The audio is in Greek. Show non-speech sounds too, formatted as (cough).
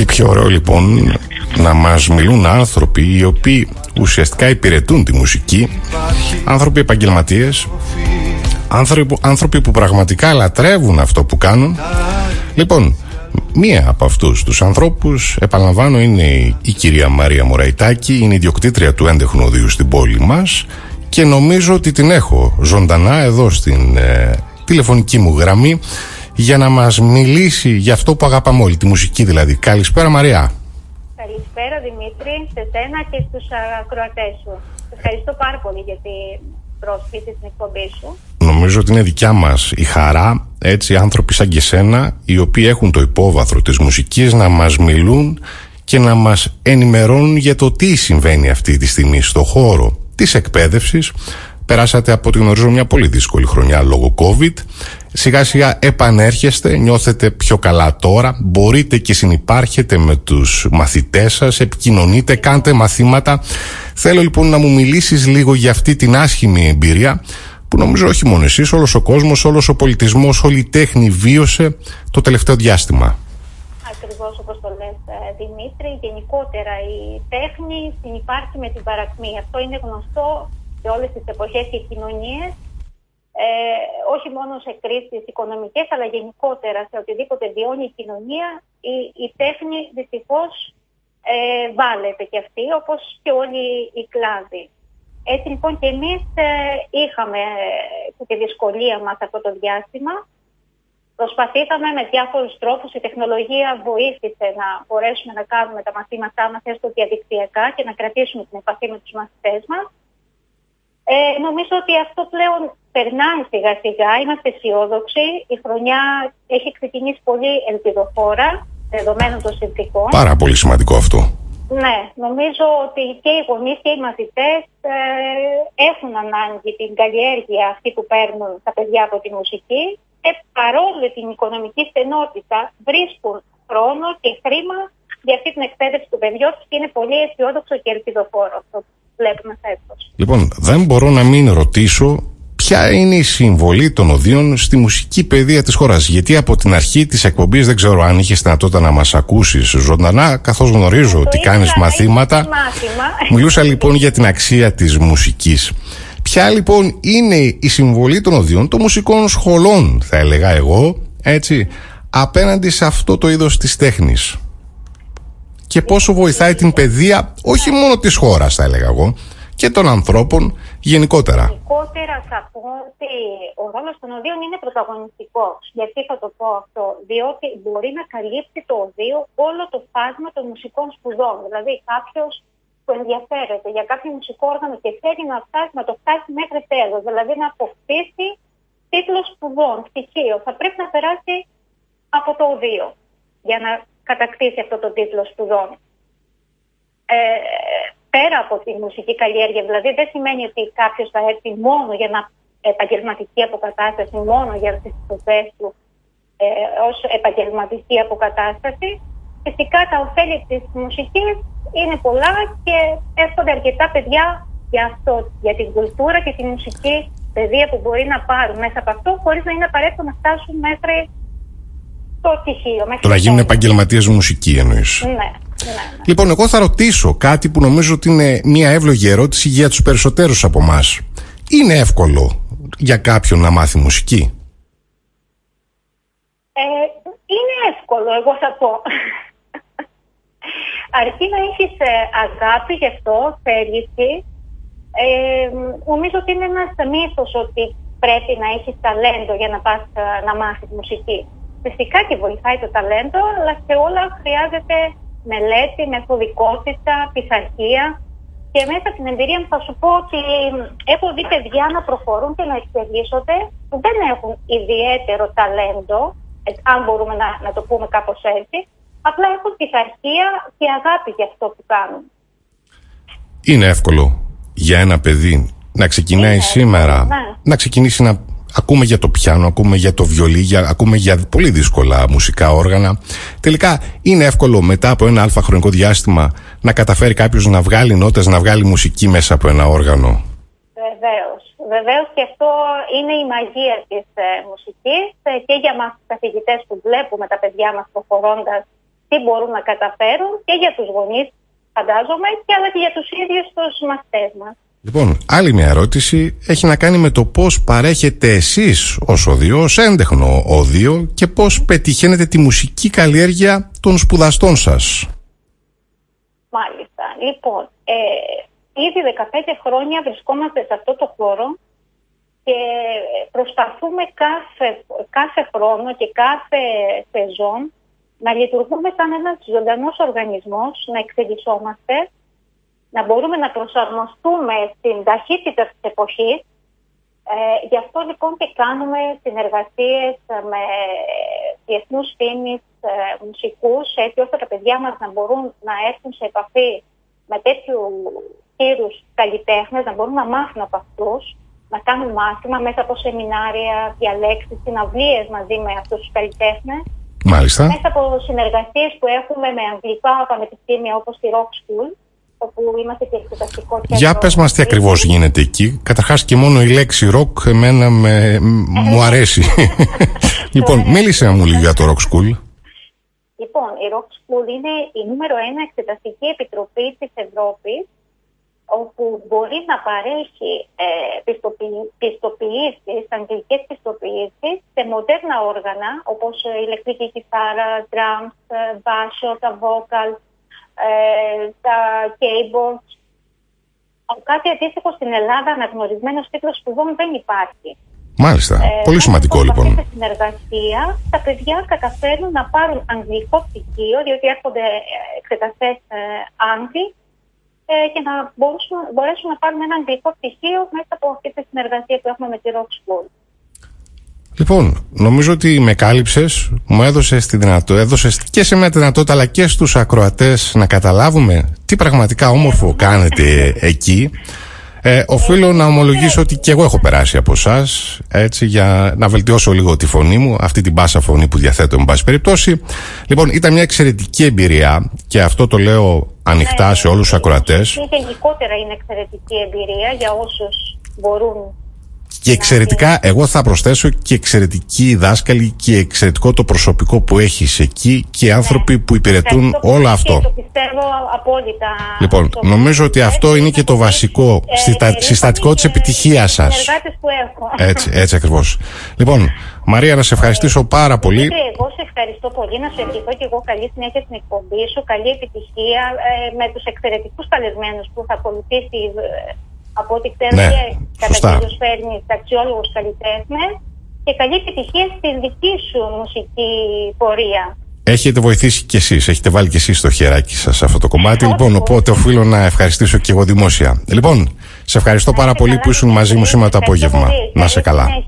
Τι πιο ωραίο λοιπόν να μας μιλούν άνθρωποι οι οποίοι ουσιαστικά υπηρετούν τη μουσική, άνθρωποι επαγγελματίες, άνθρωποι, άνθρωποι που πραγματικά λατρεύουν αυτό που κάνουν. Λοιπόν, Μία από αυτούς τους ανθρώπους, επαναλαμβάνω, είναι η κυρία Μαρία Μωραϊτάκη, είναι ιδιοκτήτρια του έντεχνου οδείου στην πόλη μας και νομίζω ότι την έχω ζωντανά εδώ στην ε, τηλεφωνική μου γραμμή για να μας μιλήσει για αυτό που αγαπάμε όλοι, τη μουσική δηλαδή. Καλησπέρα Μαρία. Καλησπέρα Δημήτρη, σε σένα και στους ακροατές σου. Ευχαριστώ πάρα πολύ για την πρόσκληση στην εκπομπή σου. Νομίζω ότι είναι δικιά μας η χαρά, έτσι άνθρωποι σαν και σένα, οι οποίοι έχουν το υπόβαθρο της μουσικής να μας μιλούν και να μας ενημερώνουν για το τι συμβαίνει αυτή τη στιγμή στο χώρο της εκπαίδευσης. Περάσατε από ό,τι γνωρίζω μια πολύ δύσκολη χρονιά λόγω COVID. Σιγά σιγά επανέρχεστε, νιώθετε πιο καλά τώρα, μπορείτε και συνυπάρχετε με τους μαθητές σας, επικοινωνείτε, κάντε μαθήματα. Θέλω λοιπόν να μου μιλήσεις λίγο για αυτή την άσχημη εμπειρία που νομίζω όχι μόνο εσείς, όλος ο κόσμος, όλος ο πολιτισμός, όλη η τέχνη βίωσε το τελευταίο διάστημα. Ακριβώς όπως το λες ε, Δημήτρη, γενικότερα η τέχνη συνυπάρχει με την παρακμή. Αυτό είναι γνωστό σε όλες τις εποχές και κοινωνίες ε, όχι μόνο σε κρίσεις οικονομικές, αλλά γενικότερα σε οτιδήποτε βιώνει η κοινωνία, η, η τέχνη δυστυχώς ε, βάλετε και αυτή, όπως και όλοι οι κλάδοι. Έτσι λοιπόν και εμείς ε, είχαμε ε, τη δυσκολία μας αυτό το διάστημα. Προσπαθήσαμε με διάφορους τρόπους, η τεχνολογία βοήθησε να μπορέσουμε να κάνουμε τα μαθήματά μας έστω διαδικτυακά και να κρατήσουμε την επαφή με τους μαθητές μας. Ε, νομίζω ότι αυτό πλέον περνάει σιγά σιγά, είμαστε αισιόδοξοι. Η χρονιά έχει ξεκινήσει πολύ ελπιδοφόρα, δεδομένων των συνθήκων. Πάρα πολύ σημαντικό αυτό. Ναι, νομίζω ότι και οι γονείς και οι μαθητές ε, έχουν ανάγκη την καλλιέργεια αυτή που παίρνουν τα παιδιά από τη μουσική και παρόλο την οικονομική στενότητα βρίσκουν χρόνο και χρήμα για αυτή την εκπαίδευση του παιδιού και είναι πολύ αισιόδοξο και ελπιδοφόρο αυτό που βλέπουμε φέτος. Λοιπόν, δεν μπορώ να μην ρωτήσω ποια είναι η συμβολή των οδείων στη μουσική παιδεία της χώρας. Γιατί από την αρχή της εκπομπής δεν ξέρω αν είχες δυνατότητα να μας ακούσεις ζωντανά, καθώς γνωρίζω ότι κάνεις μαθήματα. Μιλούσα λοιπόν για την αξία της μουσικής. Ποια λοιπόν είναι η συμβολή των οδείων των μουσικών σχολών, θα έλεγα εγώ, έτσι, απέναντι σε αυτό το είδος της τέχνης; Και πόσο βοηθάει την παιδεία, όχι μόνο της χώρας, θα έλεγα εγώ, και των ανθρώπων γενικότερα. Γενικότερα θα πω ότι ο ρόλος των οδείων είναι πρωταγωνιστικός. Γιατί θα το πω αυτό. Διότι μπορεί να καλύψει το οδείο όλο το φάσμα των μουσικών σπουδών. Δηλαδή κάποιος που ενδιαφέρεται για κάποιο μουσικό όργανο και θέλει να φτάσει, να το φτάσει μέχρι τέλος. Δηλαδή να αποκτήσει τίτλο σπουδών, στοιχείο. Θα πρέπει να περάσει από το οδείο για να κατακτήσει αυτό το τίτλο σπουδών. Ε, πέρα από τη μουσική καλλιέργεια. Δηλαδή δεν σημαίνει ότι κάποιος θα έρθει μόνο για να επαγγελματική αποκατάσταση, μόνο για τις σπουδέ του ε, ως επαγγελματική αποκατάσταση. Φυσικά τα ωφέλη της μουσικής είναι πολλά και έρχονται αρκετά παιδιά για αυτό, για την κουλτούρα και τη μουσική παιδεία που μπορεί να πάρουν μέσα από αυτό, χωρίς να είναι απαραίτητο να φτάσουν μέχρι το στοιχείο. Το να γίνουν επαγγελματίες μουσική εννοείς. Ναι. Λοιπόν, εγώ θα ρωτήσω κάτι που νομίζω ότι είναι μια εύλογη ερώτηση για τους περισσότερους από εμάς. Είναι εύκολο για κάποιον να μάθει μουσική; Ε, είναι εύκολο, εγώ θα πω. Αρκεί να έχεις ε, αγάπη γι' αυτό, θέληση. Ε, νομίζω ότι είναι ένας μύθος ότι πρέπει να έχεις ταλέντο για να πας ε, να μάθεις μουσική. Φυσικά και βοηθάει το ταλέντο, αλλά σε όλα χρειάζεται μελέτη, μεθοδικότητα, πειθαρχία. Και μέσα από την εμπειρία μου θα σου πω ότι έχω δει παιδιά να προχωρούν και να εξελίσσονται που δεν έχουν ιδιαίτερο ταλέντο, ε, αν μπορούμε να, να το πούμε κάπως έτσι, απλά έχουν πειθαρχία και αγάπη για αυτό που κάνουν. Είναι εύκολο για ένα παιδί να ξεκινάει σήμερα, ναι. να ξεκινήσει να Ακούμε για το πιάνο, ακούμε για το βιολί, για, ακούμε για πολύ δύσκολα μουσικά όργανα. Τελικά είναι εύκολο μετά από ένα αλφα χρονικό διάστημα να καταφέρει κάποιος να βγάλει νότες, να βγάλει μουσική μέσα από ένα όργανο; Βεβαίως. Βεβαίως και αυτό είναι η μαγεία της ε, μουσικής ε, και για μας τους καθηγητές που βλέπουμε τα παιδιά μας προχωρώντας τι μπορούν να καταφέρουν και για τους γονείς φαντάζομαι και αλλά και για τους ίδιους τους μαθητές μας. Λοιπόν, άλλη μια ερώτηση έχει να κάνει με το πώς παρέχετε εσείς ως οδείο, ως έντεχνο οδείο και πώς πετυχαίνετε τη μουσική καλλιέργεια των σπουδαστών σας. Μάλιστα. Λοιπόν, ε, ήδη 15 χρόνια βρισκόμαστε σε αυτό το χώρο και προσπαθούμε κάθε, κάθε χρόνο και κάθε σεζόν να λειτουργούμε σαν ένας ζωντανός οργανισμός, να εξελισσόμαστε να μπορούμε να προσαρμοστούμε στην ταχύτητα της εποχής. Ε, γι' αυτό λοιπόν και κάνουμε συνεργασίες με διεθνούς φήμης ε, μουσικούς, έτσι ώστε τα παιδιά μας να μπορούν να έρθουν σε επαφή με τέτοιου κύρους καλλιτέχνες, να μπορούν να μάθουν από αυτούς, να κάνουν μάθημα μέσα από σεμινάρια, διαλέξεις, συναυλίες μαζί με αυτούς τους καλλιτέχνες. Μάλιστα. Μέσα από συνεργασίες που έχουμε με αγγλικά πανεπιστήμια όπως τη Rock School, όπου είμαστε και εξεταστικό κέντρο. Για πες μας τι ακριβώς γίνεται εκεί. Καταρχάς και μόνο η λέξη rock εμένα με, μου αρέσει. (laughs) λοιπόν, μίλησε μου λίγο για το Rock School. Λοιπόν, η Rock School είναι η νούμερο ένα εξεταστική επιτροπή της Ευρώπης όπου μπορεί να παρέχει ε, πιστοποιήσεις, αγγλικές πιστοποιήσεις σε μοντέρνα όργανα όπως ηλεκτρική κιθάρα, drums, μπάσο, τα vocals, ε, τα keyboards. Κάτι αντίστοιχος στην Ελλάδα, αναγνωρισμένος τίτλος σπουδών δεν υπάρχει. Μάλιστα. Ε, Πολύ σημαντικό λοιπόν. Σε συνεργασία, τα παιδιά καταφέρνουν να πάρουν αγγλικό πτυχίο, διότι έρχονται εξεταστές ε, Άγγλοι, ε, και να μπορέσουν, μπορέσουν να πάρουν ένα αγγλικό πτυχίο μέσα από αυτή τη συνεργασία που έχουμε με τη Rock School. Λοιπόν, νομίζω ότι με κάλυψες, μου έδωσες τη δυνατότητα, έδωσες και σε μια δυνατότητα αλλά και στους ακροατές να καταλάβουμε τι πραγματικά όμορφο κάνετε εκεί. Ε, οφείλω να ομολογήσω ότι και εγώ έχω περάσει από εσάς, έτσι, για να βελτιώσω λίγο τη φωνή μου, αυτή την μπάσα φωνή που διαθέτω, εν πάση περιπτώσει. Λοιπόν, ήταν μια εξαιρετική εμπειρία και αυτό το λέω ανοιχτά ναι, σε όλους τους ακροατές. Γενικότερα είναι εξαιρετική εμπειρία για όσους μπορούν και εξαιρετικά, εγώ θα προσθέσω και εξαιρετικοί δάσκαλοι και εξαιρετικό το προσωπικό που έχεις εκεί και οι άνθρωποι που υπηρετούν όλο αυτό. Το πιστεύω απόλυτα. Λοιπόν, νομίζω ότι αυτό είναι και το βασικό ε, συστατικό της επιτυχίας σας. Έτσι, έτσι ακριβώς. Λοιπόν, Μαρία, να σε ευχαριστήσω πάρα πολύ. Εγώ σε ευχαριστώ πολύ. Να σε ευχηθώ και εγώ καλή συνέχεια στην εκπομπή σου. Καλή επιτυχία ε, με τους εξαιρετικούς καλεσμένους που θα ακολουθήσει ε, από ό,τι ξέρω ναι, και κατά κύριο φέρνει ταξιόλογους καλλιτέχνες και καλή επιτυχία στη δική σου μουσική πορεία. Έχετε βοηθήσει κι εσείς, έχετε βάλει κι εσείς το χεράκι σας σε αυτό το κομμάτι, λοιπόν, οπότε οφείλω να ευχαριστήσω και εγώ δημόσια. Λοιπόν, σε ευχαριστώ πάρα πολύ που ήσουν μαζί μου σήμερα το απόγευμα. Να σε καλά.